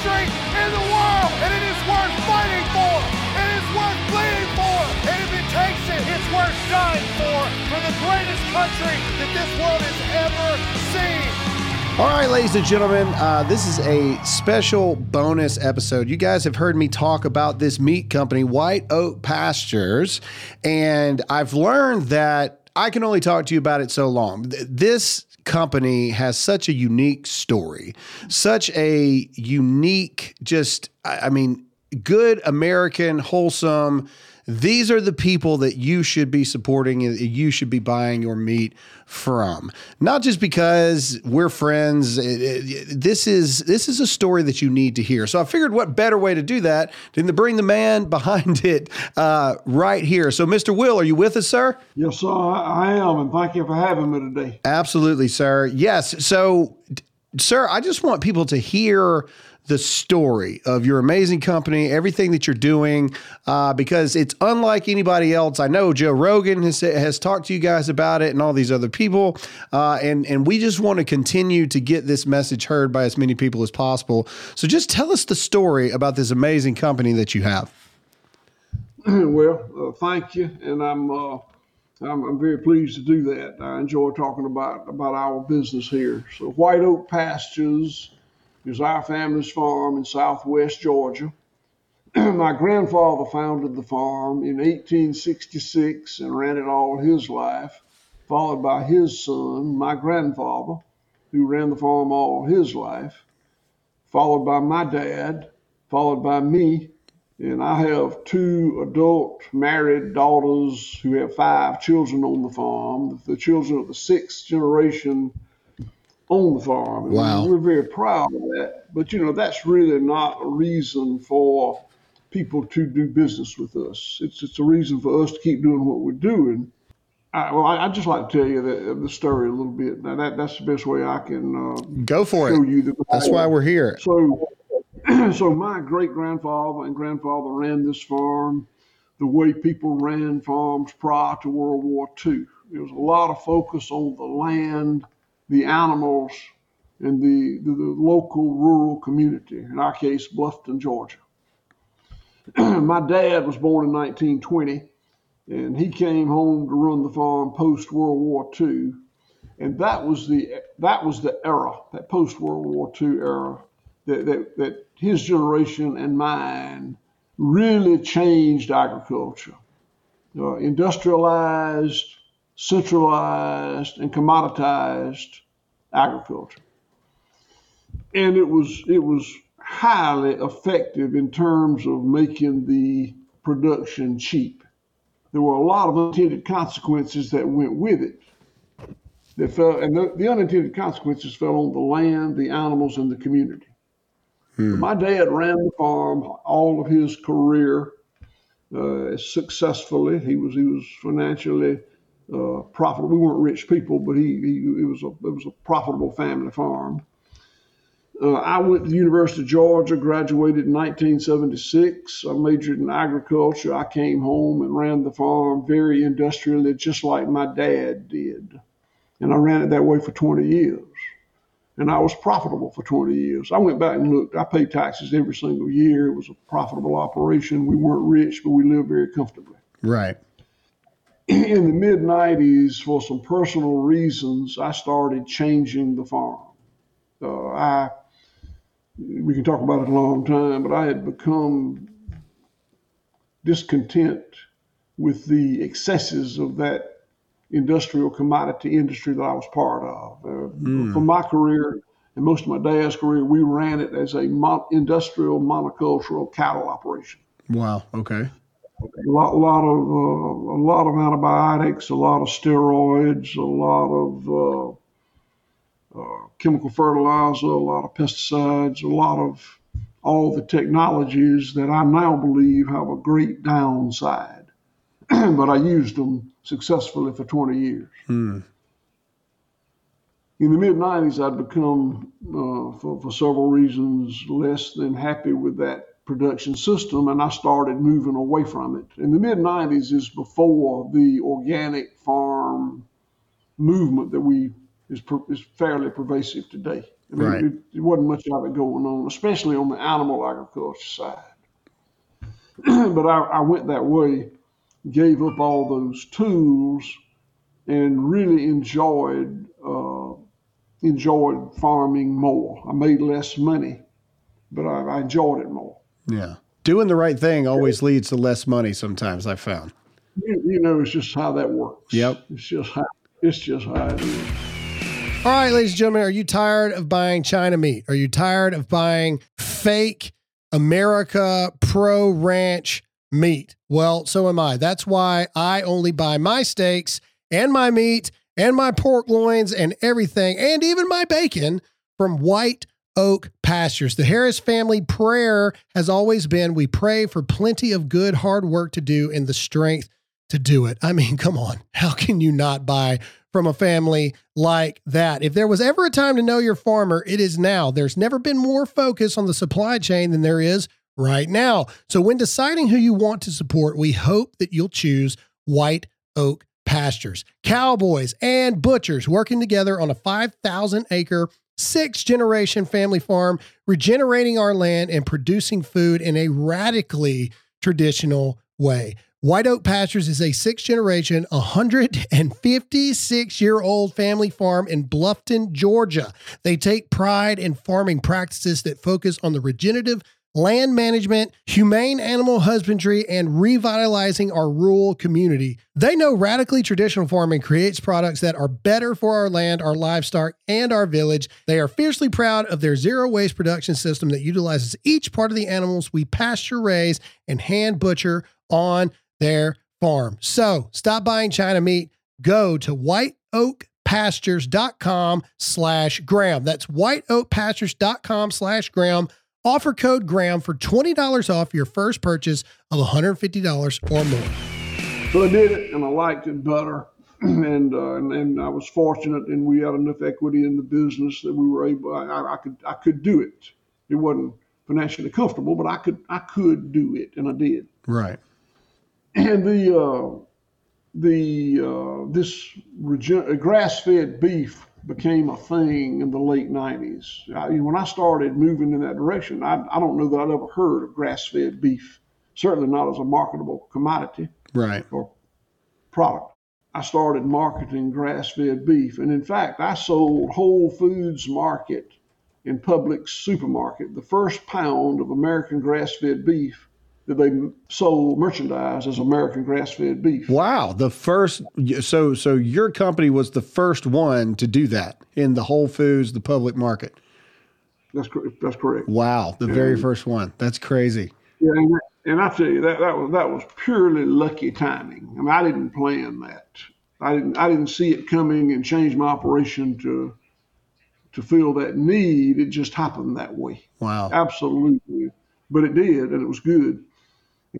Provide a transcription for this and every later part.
country in the world. And it is worth fighting for. It is worth bleeding for. And if it takes it, it's worth dying for. For the greatest country that this world has ever seen. All right, ladies and gentlemen, uh, this is a special bonus episode. You guys have heard me talk about this meat company, White Oak Pastures, and I've learned that I can only talk to you about it so long. This company has such a unique story, such a unique, just, I mean, good American, wholesome. These are the people that you should be supporting and you should be buying your meat from. Not just because we're friends. It- it- this is this is a story that you need to hear. So I figured, what better way to do that than to bring the man behind it uh, right here. So, Mr. Will, are you with us, sir? Yes, sir, I am, and thank you for having me today. Absolutely, sir. Yes. So, sir, I just want people to hear the story of your amazing company, everything that you're doing, uh, because it's unlike anybody else. I know Joe Rogan has, has talked to you guys about it and all these other people. Uh, and, and we just want to continue to get this message heard by as many people as possible. So, just tell us the story about this amazing company that you have. well, uh, thank you, and I'm, uh, I'm I'm very pleased to do that. I enjoy talking about about our business here. So, White Oak Pastures is our family's farm in Southwest Georgia. My grandfather founded the farm in 1866 and ran it all his life, followed by his son, my grandfather, who ran the farm all his life, followed by my dad, followed by me, and I have two adult married daughters who have five children on the farm. The children of the sixth generation on the farm. And Wow. We're very proud of that. But you know, that's really not a reason for people to do business with us. It's it's a reason for us to keep doing what we're doing. I, well, I, I'd just like to tell you the, the story a little bit. Now that that's the best way I can uh, Go for show it. you the. That's why we're here. So, so my great grandfather and grandfather ran this farm the way people ran farms prior to World War II. There was a lot of focus on the land, the animals, and the, the, the local rural community. In our case, Bluffton, Georgia. my dad was born in 1920, and he came home to run the farm post World War II and that was the that was the era, that post World War II era, that, that that his generation and mine really changed agriculture, uh, industrialized, centralized, and commoditized agriculture, and it was it was highly effective in terms of making the production cheap. There were a lot of unintended consequences that went with it that fell, and the, the unintended consequences fell on the land, the animals, and the community. My dad ran the farm all of his career uh, successfully. He was he was financially uh, profitable. We weren't rich people, but he, he it was a it was a profitable family farm. Uh, I went to the University of Georgia, graduated in 1976. I majored in agriculture. I came home and ran the farm very industrially, just like my dad did. And I ran it that way for 20 years. And I was profitable for 20 years. I went back and looked. I paid taxes every single year. It was a profitable operation. We weren't rich, but we lived very comfortably. Right. in the mid 90s, for some personal reasons, I started changing the farm. Uh, I we can talk about it a long time, but I had become discontent with the excesses of that industrial commodity industry that I was part of. Uh, mm. For my career and most of my dad's career, we ran it as a mon- industrial monocultural cattle operation. Wow. Okay. A lot, lot of uh, a lot of antibiotics, a lot of steroids, a lot of uh, uh, chemical fertilizer, a lot of pesticides, a lot of all the technologies that I now believe have a great downside. but I used them successfully for 20 years. Hmm. In the mid 90s, I'd become, uh, for, for several reasons, less than happy with that production system, and I started moving away from it. In the mid 90s is before the organic farm movement that we is, is fairly pervasive today. I mean, right. it, it, wasn't much of it going on, especially on the animal agriculture side. but I, I went that way gave up all those tools and really enjoyed uh, enjoyed farming more. I made less money, but I, I, enjoyed it more. Yeah, doing the right thing always leads to less money. Sometimes I found. You, you know, it's just how that works. Yep, it's just how it's just how it is. All right, ladies and gentlemen, are you tired of buying China meat? Are you tired of buying fake America Pro Ranch? Meat. Well, so am I. That's why I only buy my steaks and my meat and my pork loins and everything, and even my bacon from White Oak Pastures. The Harris family prayer has always been we pray for plenty of good, hard work to do and the strength to do it. I mean, come on. How can you not buy from a family like that? If there was ever a time to know your farmer, it is now. There's never been more focus on the supply chain than there is right now. So when deciding who you want to support, we hope that you'll choose White Oak Pastures. Cowboys and butchers working together on a 5,000 acre, six generation family farm, regenerating our land and producing food in a radically traditional way. White Oak Pastures is a six generation, 156 year old family farm in Bluffton, Georgia. They take pride in farming practices that focus on the regenerative land management, humane animal husbandry, and revitalizing our rural community. They know radically traditional farming creates products that are better for our land, our livestock, and our village. They are fiercely proud of their zero waste production system that utilizes each part of the animals we pasture raise and hand butcher on their farm. So stop buying China meat. Go to whiteoakpastures.com slash Graham. That's whiteoakpastures.com slash Graham Offer code Graham for $20 off your first purchase of $150 or more. So I did it and I liked it better. and, uh, and, and I was fortunate and we had enough equity in the business that we were able I, I could I could do it. It wasn't financially comfortable, but I could I could do it and I did. Right. And the uh, the uh, this regen- grass fed beef became a thing in the late 90s. I, when I started moving in that direction, I, I don't know that I'd ever heard of grass fed beef, certainly not as a marketable commodity right. or product. I started marketing grass fed beef. And in fact, I sold Whole Foods Market in Publix supermarket the first pound of American grass fed beef that they sold merchandise as American grass-fed beef. Wow, the first so so your company was the first one to do that in the Whole Foods, the Publix market. That's that's correct. Wow, the and, very first one. That's crazy. Yeah, and, and I tell you that that was that was purely lucky timing. I mean, I didn't plan that. I didn't I didn't see it coming and change my operation to to fill that need. It just happened that way. Wow, absolutely. But it did, and it was good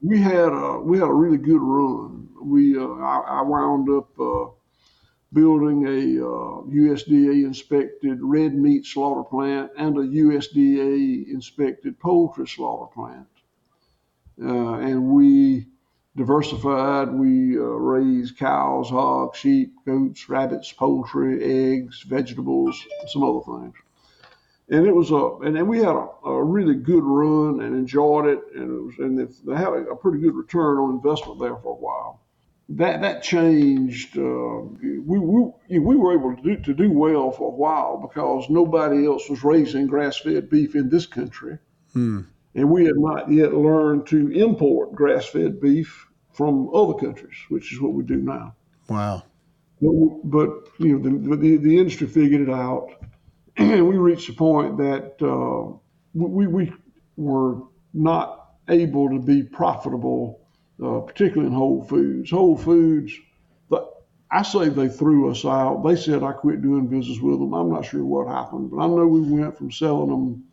we had a we had a really good run. We uh, I, I, wound up uh, building a uh, USDA inspected red meat slaughter plant and a USDA inspected poultry slaughter plant, uh, and we diversified. We uh, raised cows, hogs, sheep, goats, rabbits, poultry, eggs, vegetables, some other things and it was a and, and we had a, a, really good run and enjoyed it and it was and they had a pretty good return on investment there for a while that that changed. Uh, we, we we were able to do, to do well for a while because nobody else was raising grass-fed beef in this country, hmm. and we had not yet learned to import grass-fed beef from other countries, which is what we do now. Wow. But, but you know, the, the, the industry figured it out, we reached a point that uh, we we were not able to be profitable uh, particularly in Whole Foods. Whole Foods, I say they threw us out. They said I quit doing business with them. I'm not sure what happened, but I know we went from selling them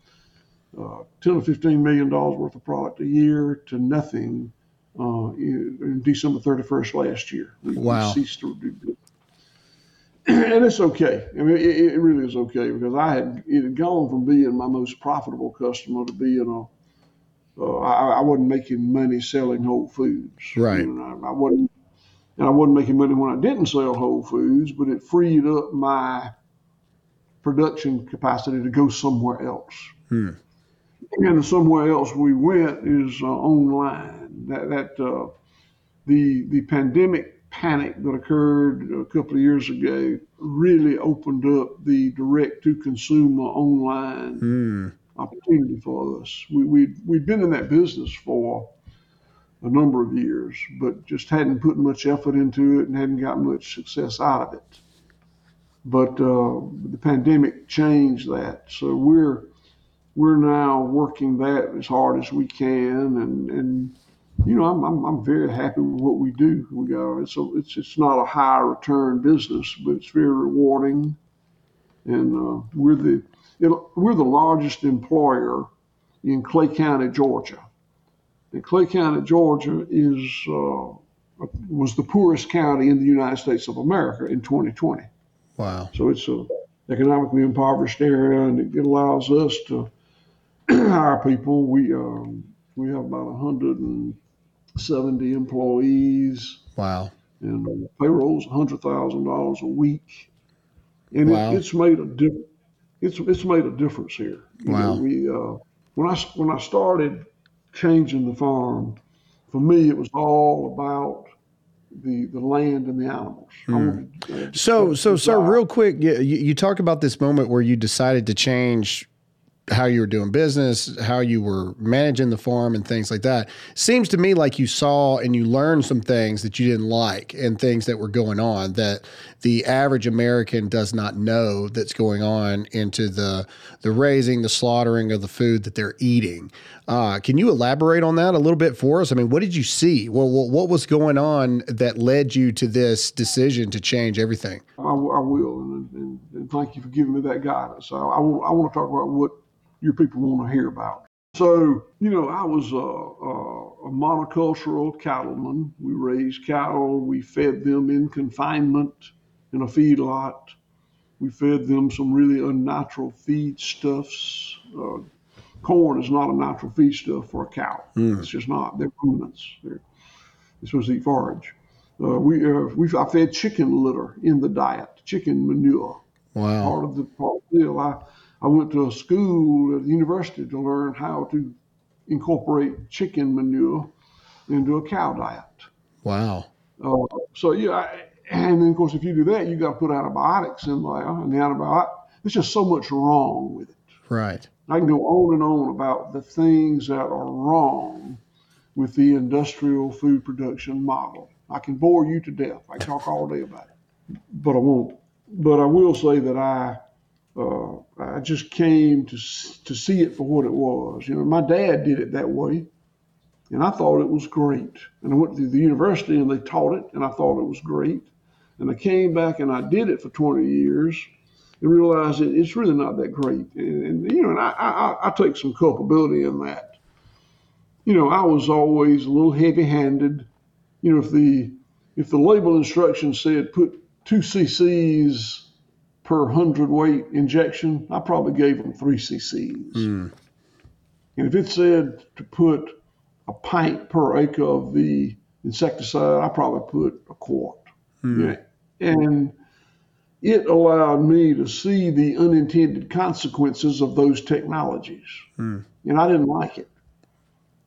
uh, 10 or 15 million dollars worth of product a year to nothing uh, in, in, December 31st last year. We, wow. We ceased to do business. and it's okay. I mean, it, it, really is okay because I had it had gone from being my most profitable customer to being a uh, I, I, wasn't making money selling Whole Foods. Right. You know, I, I, wasn't, and I wasn't making money when I didn't sell Whole Foods, but it freed up my production capacity to go somewhere else. Hmm. And somewhere else we went is uh, online. That that uh, the the pandemic panic that occurred a couple of years ago really opened up the direct to consumer online. Hmm opportunity for us. We, we, we'd been in that business for a number of years, but just hadn't put much effort into it and hadn't got much success out of it. But uh, the pandemic changed that. So we're we're now working that as hard as we can, and and you know I'm I'm, I'm very happy with what we do. We got it's a, it's it's not a high return business, but it's very rewarding, and uh, we're the it, we're the largest employer in Clay County, Georgia. And Clay County, Georgia is uh, was the poorest county in the United States of America in 2020. Wow. So it's a economically impoverished area, and it, it allows us to hire people. We um, we have about 170 employees. Wow. And payroll's $100,000 a week. And wow. it, it's made a difference it's it's made a difference here. You wow. Know, we uh, when I when I started changing the farm, for me it was all about the the land and the animals. Mm. Wanted, uh, so so so real quick, you, you talk about this moment where you decided to change how you were doing business, how you were managing the farm, and things like that. Seems to me like you saw and you learned some things that you didn't like and things that were going on that the average American does not know that's going on into the the raising, the slaughtering of the food that they're eating. Uh, can you elaborate on that a little bit for us? I mean, what did you see? Well, what was going on that led you to this decision to change everything? I, I will, and, and, and, thank you for giving me that guidance. I, I, I want to talk about what your people want to hear about. So, you know, I was a, a, a, monocultural cattleman. We raised cattle, we fed them in confinement in a feedlot. We fed them some really unnatural feedstuffs. Uh, corn is not a natural feedstuff for a cow. Mm. It's just not. They're ruminants. They're, they're supposed to eat forage. Uh, we uh, we I fed chicken litter in the diet, chicken manure. Wow. Part of the part of the deal. I I went to a school at the university to learn how to incorporate chicken manure into a cow diet. Wow. Uh, so yeah, I, and then of course if you do that, you got to put antibiotics in there, and the antibiotic. There's just so much wrong with it. Right. I can go on and on about the things that are wrong with the industrial food production model. I can bore you to death. I can talk all day about it, but I won't. But I will say that I uh, I just came to to see it for what it was. You know, my dad did it that way, and I thought it was great. And I went to the university and they taught it, and I thought it was great. And I came back and I did it for 20 years and realized that it's really not that great. And, and you know, and I, I, I take some culpability in that. You know, I was always a little heavy-handed. You know, if the if the label instruction said put two cc's per hundred weight injection, I probably gave them three cc's. Mm. And if it said to put a pint per acre of the insecticide, I probably put a quart. Mm. Yeah. And it allowed me to see the unintended consequences of those technologies. Mm. And I didn't like it.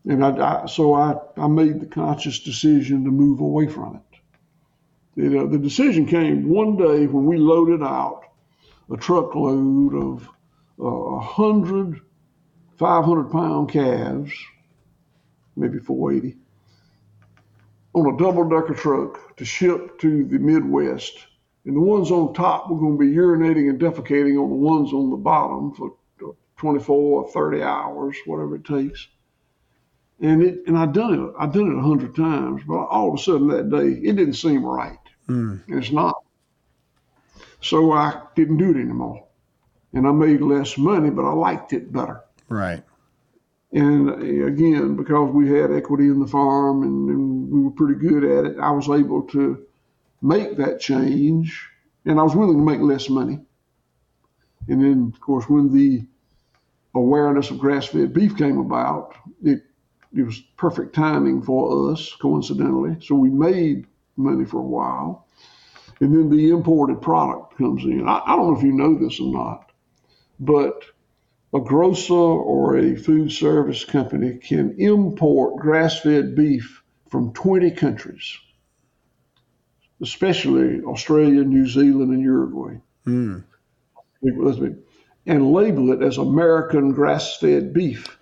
And I, I, so I, I made the conscious decision to move away from it. The decision came one day when we loaded out a truckload of uh, a uh, hundred 500 pound calves, maybe 480, on a double decker truck to ship to the Midwest. And the ones on top were going to be urinating and defecating on the ones on the bottom for 24 or 30 hours, whatever it takes. And it and I'd done it. I'd done it a hundred times, but all of a sudden that day it didn't seem right. Mm. And it's not. So I didn't do it anymore. And I made less money, but I liked it better. Right. And eh, again, because we had equity in the farm and, and, we were pretty good at it, I was able to make that change and I was willing to make less money. And then, of course, when the awareness of grass fed beef came about, it, it was perfect timing for us, coincidentally. So we made money for a while. And then the imported product comes in. I, I don't know if you know this or not, but a grocer or a food service company can import grass fed beef from 20 countries, especially Australia, New Zealand, and Uruguay. Mm. And label it as American grass fed beef,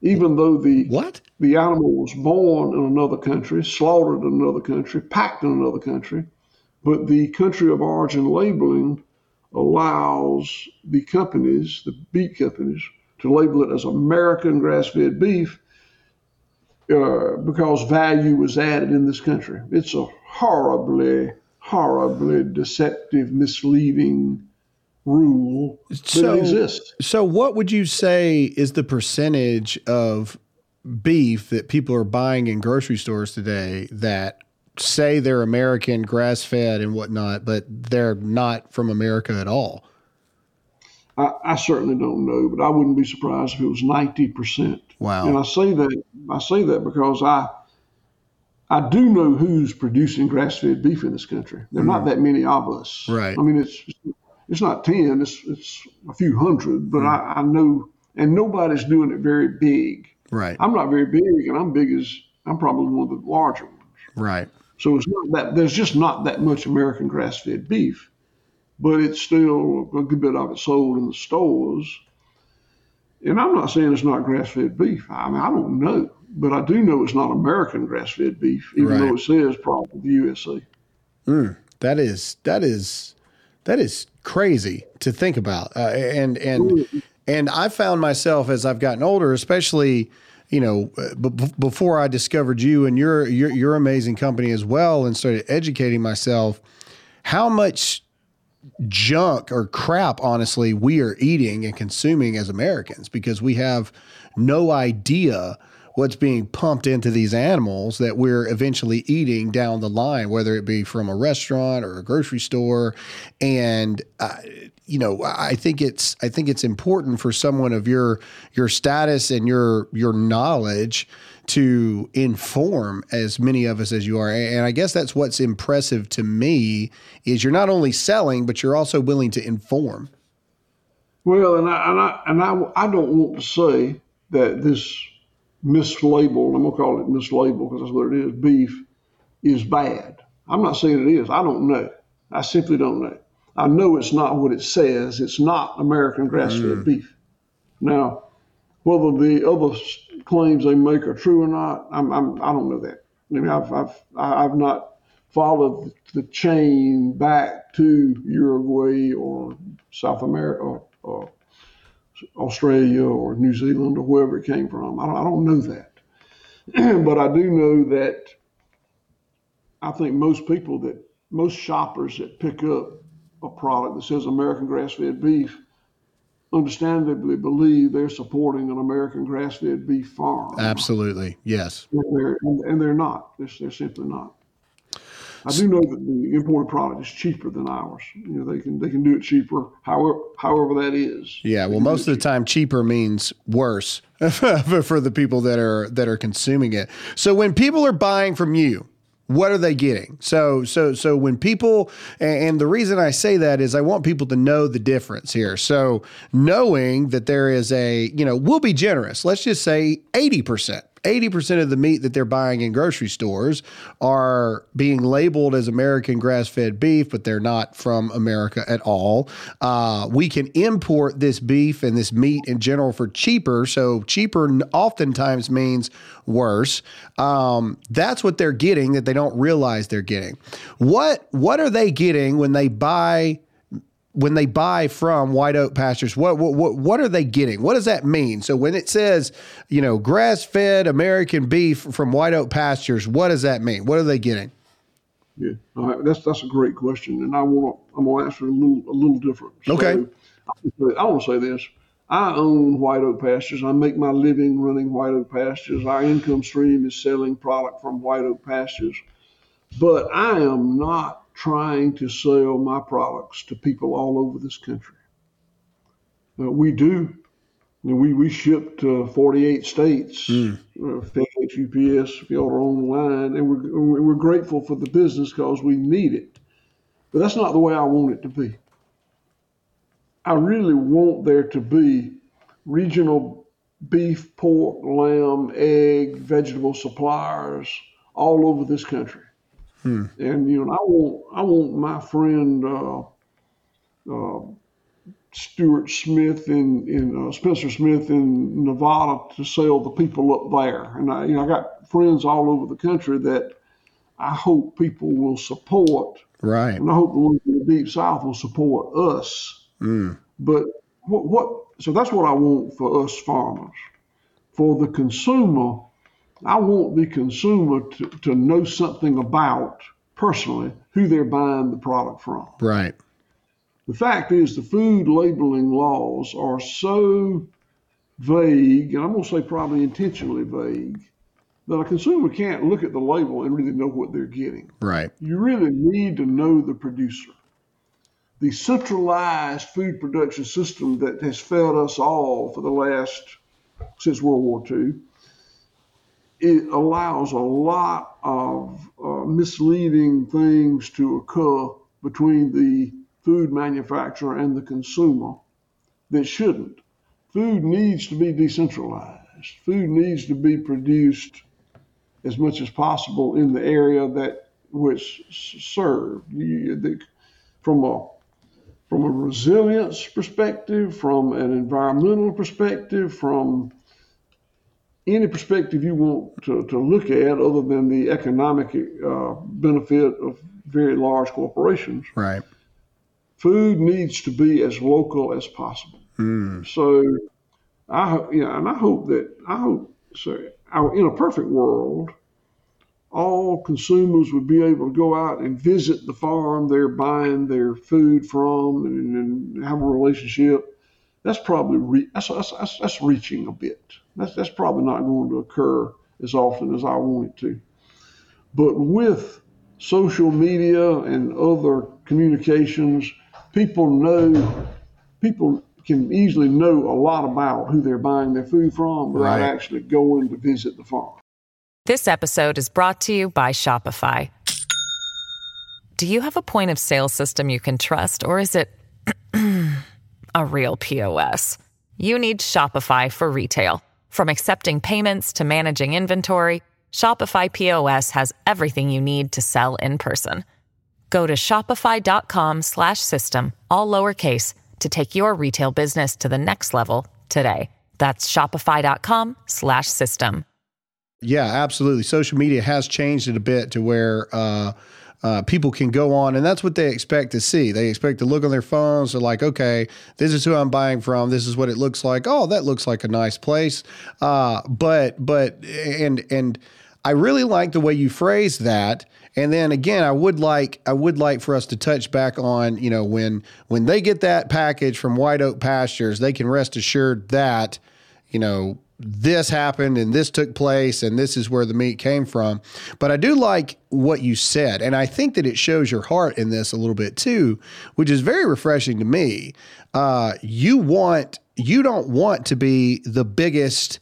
even though the what the animal was born in another country, slaughtered in another country, packed in another country, but the country of origin labeling allows the companies, the beef companies, to label it as American grass fed beef uh, because value was added in this country. It's a horribly, horribly deceptive, misleading rule so, that exists. So, what would you say is the percentage of beef that people are buying in grocery stores today that say they're American, grass fed, and whatnot, but they're not from America at all? I, I, certainly don't know, but I wouldn't be surprised if it was ninety percent. Wow! And I say that I say that because I I do know who's producing grass-fed beef in this country. There are mm. not that many of us. Right. I mean, it's it's not ten; it's it's a few hundred. But mm. I, I know, and nobody's doing it very big. Right. I'm not very big, and I'm big as I'm probably one of the larger ones. Right. So it's not that there's just not that much American grass-fed beef, but it's still a good bit of it sold in the stores. And I'm not saying it's not grass-fed beef. I mean, I don't know, but I do know it's not American grass-fed beef, even right. though it says probably USA. Mm, that is that is that is crazy to think about, uh, and and and I found myself as I've gotten older, especially you know, uh, b- before I discovered you and your, your your amazing company as well, and started educating myself, how much junk or crap, honestly, we are eating and consuming as Americans because we have no idea what's being pumped into these animals that we're eventually eating down the line, whether it be from a restaurant or a grocery store. And uh, you know, I think it's I think it's important for someone of your your status and your your knowledge to inform as many of us as you are. And I guess that's what's impressive to me is you're not only selling, but you're also willing to inform. Well, and I and I and I, I don't want to say that this mislabeled, I'm gonna call it mislabeled because that's what it is, beef is bad. I'm not saying it is. I don't know. I simply don't know. I know it's not what it says. It's not American grass-fed mm. beef. Now, whether the other claims they make are true or not, I'm, I'm I do not know that. I mean, I've I've I've not followed the chain back to Uruguay or South America or, or Australia or New Zealand or wherever it came from. I don't, I don't know that, but I do know that I think most people that most shoppers that pick up a product that says American grass-fed beef understandably believe they're supporting an American grass-fed beef farm. Absolutely, yes. And they're, and they're not. They're, they're simply not. I do know that the imported product is cheaper than ours. You know, they can they can do it cheaper, however however that is. Yeah, well, most of the time, cheaper means worse for the people that are that are consuming it. So when people are buying from you, what are they getting? So so so when people and the reason I say that is I want people to know the difference here. So knowing that there is a, you know, we'll be generous. Let's just say 80%. 80% of the meat that they're buying in grocery stores are being labeled as American grass fed beef, but they're not from America at all. Uh, we can import this beef and this meat in general for cheaper. So, cheaper oftentimes means worse. Um, that's what they're getting that they don't realize they're getting. What, what are they getting when they buy? When they buy from White Oak Pastures, what, what what are they getting? What does that mean? So when it says, you know, grass fed American beef from White Oak Pastures, what does that mean? What are they getting? Yeah, that's that's a great question, and I want I'm gonna answer a little a little different. So okay. I want to say this. I own White Oak Pastures. I make my living running White Oak Pastures. Our income stream is selling product from White Oak Pastures. But I am not trying to sell my products to people all over this country. Uh, we do. We, we ship to 48 states, mm. uh, FedEx, UPS, field our own line, and we're, we're grateful for the business because we need it. But that's not the way I want it to be. I really want there to be regional beef, pork, lamb, egg, vegetable suppliers all over this country. Hmm. And you know, I want I want my friend uh, uh, Stuart Smith in in uh, Spencer Smith in Nevada to sell the people up there. And I you know I got friends all over the country that I hope people will support. Right. And I hope the ones in the deep south will support us. Mm. But what, what so that's what I want for us farmers. For the consumer, I want the consumer to, to know something about personally who they're buying the product from. Right. The fact is, the food labeling laws are so vague, and I'm going to say probably intentionally vague, that a consumer can't look at the label and really know what they're getting. Right. You really need to know the producer. The centralized food production system that has fed us all for the last, since World War II, it allows a lot of uh, misleading things to occur between the food manufacturer and the consumer that shouldn't. Food needs to be decentralized. Food needs to be produced as much as possible in the area that which served. You, from a from a resilience perspective, from an environmental perspective, from any perspective you want to, to look at other than the economic uh, benefit of very large corporations. Right. Food needs to be as local as possible. Mm. So, I yeah, and I hope that I hope so. in a perfect world, all consumers would be able to go out and visit the farm they're buying their food from and, and have a relationship that's probably re- that's, that's, that's, reaching a bit. That's, that's probably not going to occur as often as I want it to. But with social media and other communications, people know, people can easily know a lot about who they're buying their food from without right. actually going to visit the farm. This episode is brought to you by Shopify. Do you have a point of sale system you can trust, or is it a real POS. You need Shopify for retail. From accepting payments to managing inventory, Shopify POS has everything you need to sell in person. Go to shopify.com/system all lowercase to take your retail business to the next level today. That's shopify.com/system. Yeah, absolutely. Social media has changed it a bit to where uh, uh, people can go on, and that's what they expect to see. They expect to look on their phones. They're like, okay, this is who I'm buying from. This is what it looks like. Oh, that looks like a nice place. Uh, but but and and I really like the way you phrase that. And then again, I would like I would like for us to touch back on you know when when they get that package from White Oak Pastures, they can rest assured that you know this happened and this took place and this is where the meat came from. But I do like what you said. And I think that it shows your heart in this a little bit too, which is very refreshing to me. Uh, you want, you don't want to be the biggest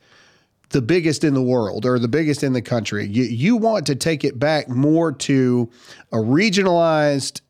the biggest in the world or the biggest in the country. You, you want to take it back more to a regionalized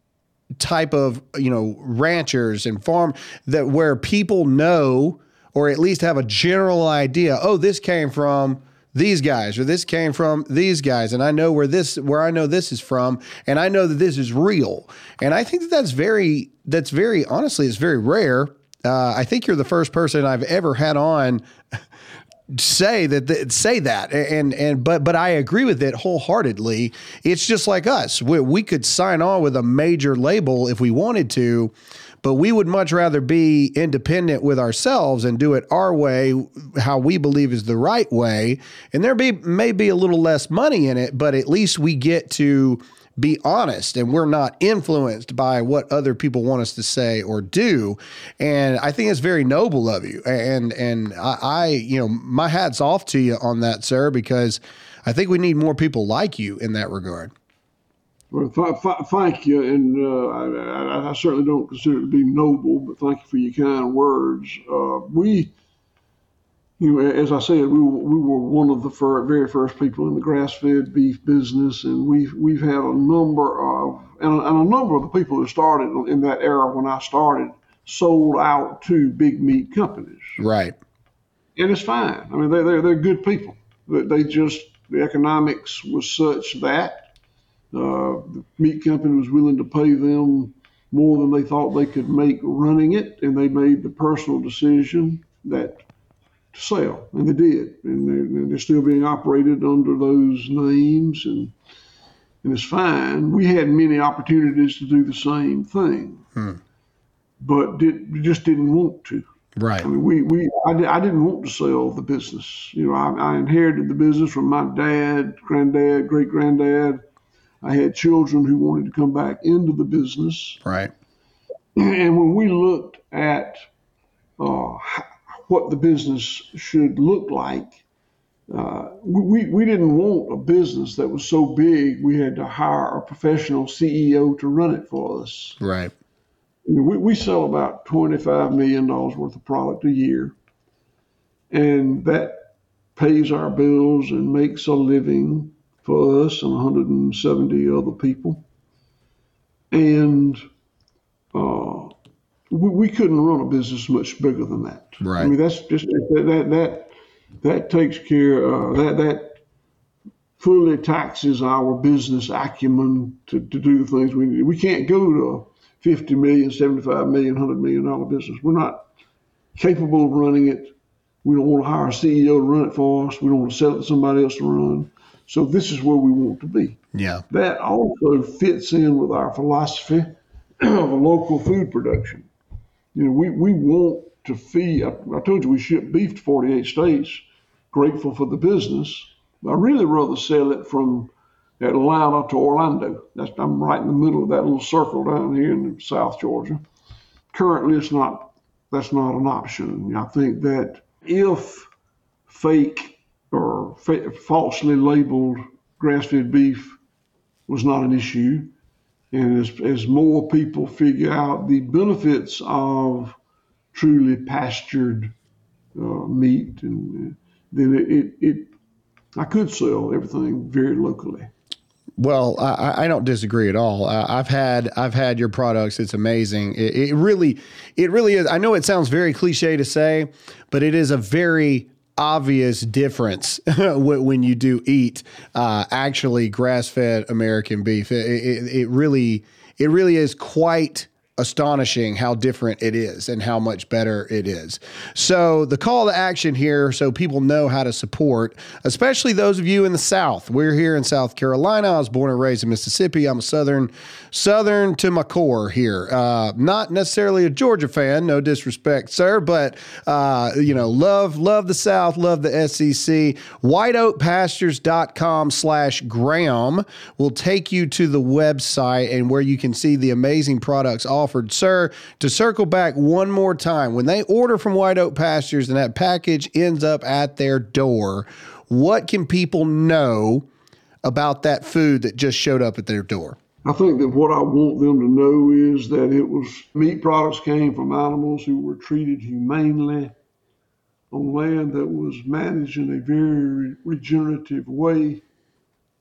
type of, you know, ranchers and farm that where people know or at least have a general idea. Oh, this came from these guys or this came from these guys and I know where this where I know this is from and I know that this is real. And I think that that's very that's very honestly it's very rare. Uh, I think you're the first person I've ever had on say that say that and and but but I agree with it wholeheartedly. It's just like us. We, we could sign on with a major label if we wanted to, but we would much rather be independent with ourselves and do it our way, how we believe is the right way. And there be may be a little less money in it, but at least we get to be honest and we're not influenced by what other people want us to say or do. And I think it's very noble of you. And and I, I you know, my hat's off to you on that, sir, because I think we need more people like you in that regard. Well, th- th- thank you, and uh, I, I, certainly don't consider it to be noble, but thank you for your kind words. Uh, we, you know, as I said, we were, we were one of the fir- very first people in the grass-fed beef business, and we've we've had a number of and, and a number of the people who started in that era when I started sold out to big meat companies. Right. And it's fine. I mean, they they're, they're good people. but They just the economics was such that uh, the meat company was willing to pay them more than they thought they could make running it, and they made the personal decision that to sell, and they did, and they're, they're still being operated under those names, and and it's fine. We had many opportunities to do the same thing, hmm. but did just didn't want to. Right. I mean, we, we I, I didn't want to sell the business. You know, I, I inherited the business from my dad, granddad, great granddad, I had children who wanted to come back into the business. Right. And when we looked at uh, what the business should look like, uh, we, we didn't want a business that was so big we had to hire a professional CEO to run it for us. Right. we, we sell about $25 million worth of product a year, and that pays our bills and makes a living for us and 170 other people. And uh, we, we, couldn't run a business much bigger than that. Right. I mean, that's just that that that, that takes care uh, that that fully taxes our business acumen to, to do the things we need. We can't go to a 50 million, 75 million, 100 million dollar business. We're not capable of running it. We don't want to hire a CEO to run it for us. We don't want to sell it to somebody else to run. So this is where we want to be. Yeah. That also fits in with our philosophy of a local food production. You know, we, we want to feed, I, I told you we ship beef to 48 states, grateful for the business. I really rather sell it from Atlanta to Orlando. That's, I'm right in the middle of that little circle down here in South Georgia. Currently, it's not, that's not an option. I think that if fake or fa- falsely labeled grass-fed beef was not an issue. And as, as more people figure out the benefits of truly pastured uh, meat, and uh, then it, it, it, I could sell everything very locally. Well, I, I, don't disagree at all. I've had I've had your products. It's amazing. It, it, really, it really is. I know it sounds very cliche to say, but it is a very obvious difference when you do eat uh, actually grass-fed American beef. It, it, it, really, it really is quite astonishing how different it is and how much better it is. So, the call to action here, so people know how to support, especially those of you in the South. We're here in South Carolina. I was born and raised in Mississippi. I'm a Southern, Southern to my core here. Uh, not necessarily a Georgia fan, no disrespect, sir, but uh, you know, love, love the South, love the SEC. WhiteOakPastures.com slash Graham will take you to the website and where you can see the amazing products all Sir, to circle back one more time, when they order from White Oak Pastures and that package ends up at their door, what can people know about that food that just showed up at their door? I think that what I want them to know is that it was meat products came from animals who were treated humanely on land that was managed in a very regenerative way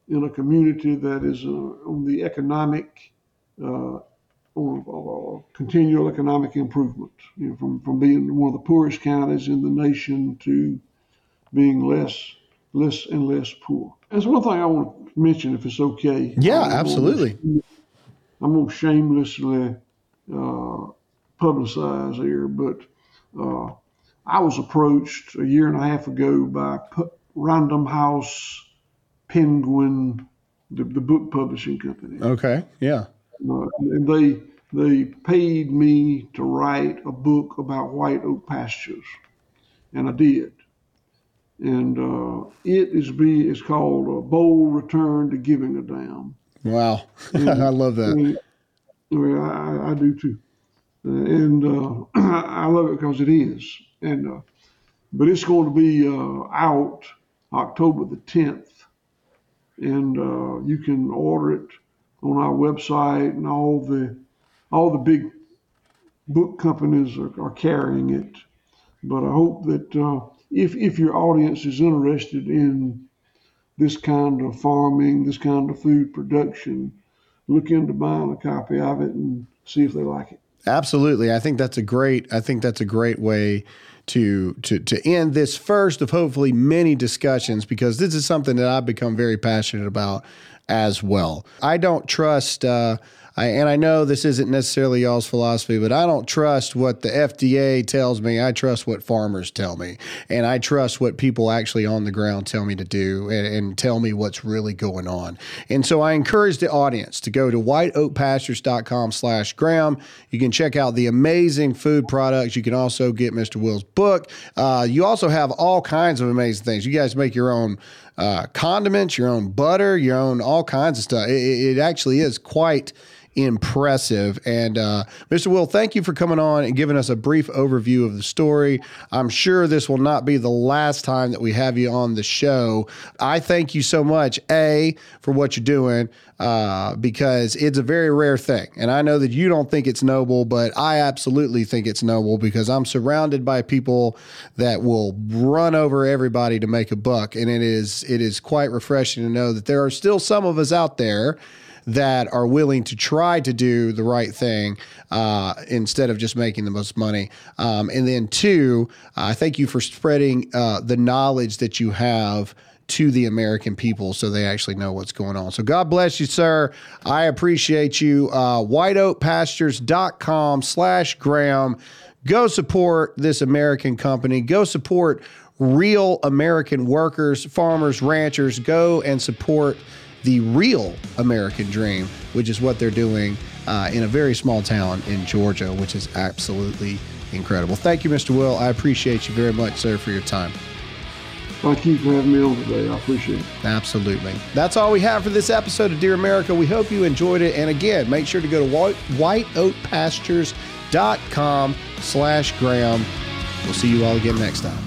in a community that is uh, on the economic uh, or, continual economic improvement, you know, from, from being one of the poorest counties in the nation to being less less and less poor. That's one thing I want to mention, if it's okay. Yeah, I'm absolutely. Gonna, I'm going to shamelessly uh, publicize here, but uh, I was approached a year and a half ago by P- Random House Penguin, the, the book publishing company. Okay. Yeah. Uh, and they they paid me to write a book about white oak pastures, and I did. And uh, it is be it's called a bold return to giving a damn. Wow, I love that. And, well, I, I do too, and uh, I love it because it is. And uh, but it's going to be uh, out October the 10th, and uh, you can order it on our website, and all the all the big book companies are, are carrying it. But I hope that uh, if if your audience is interested in this kind of farming, this kind of food production, look into buying a copy of it and see if they like it. Absolutely. I think that's a great I think that's a great way to to to end this first of hopefully many discussions because this is something that I've become very passionate about as well. I don't trust uh, I, and I know this isn't necessarily y'all's philosophy, but I don't trust what the FDA tells me. I trust what farmers tell me. And I trust what people actually on the ground tell me to do and, and tell me what's really going on. And so I encourage the audience to go to whiteoakpastures.com slash Graham. You can check out the amazing food products. You can also get Mr. Will's book. Uh, you also have all kinds of amazing things. You guys make your own uh, condiments, your own butter, your own all kinds of stuff. It, it actually is quite impressive. And uh, Mr. Will, thank you for coming on and giving us a brief overview of the story. I'm sure this will not be the last time that we have you on the show. I thank you so much, A, for what you're doing. Uh, because it's a very rare thing. And I know that you don't think it's noble, but I absolutely think it's noble because I'm surrounded by people that will run over everybody to make a buck. And it is it is quite refreshing to know that there are still some of us out there that are willing to try to do the right thing uh, instead of just making the most money. Um, and then, two, I uh, thank you for spreading uh, the knowledge that you have to the American people so they actually know what's going on. So God bless you, sir. I appreciate you. Uh, whiteoakpastures.com slash Graham. Go support this American company. Go support real American workers, farmers, ranchers. Go and support the real American dream, which is what they're doing uh, in a very small town in Georgia, which is absolutely incredible. Thank you, Mr. Will. I appreciate you very much, sir, for your time. Thank you for having me on today. I appreciate it. Absolutely. That's all we have for this episode of Dear America. We hope you enjoyed it. And again, make sure to go to white, whiteoakpastures.com slash Graham. We'll see you all again next time.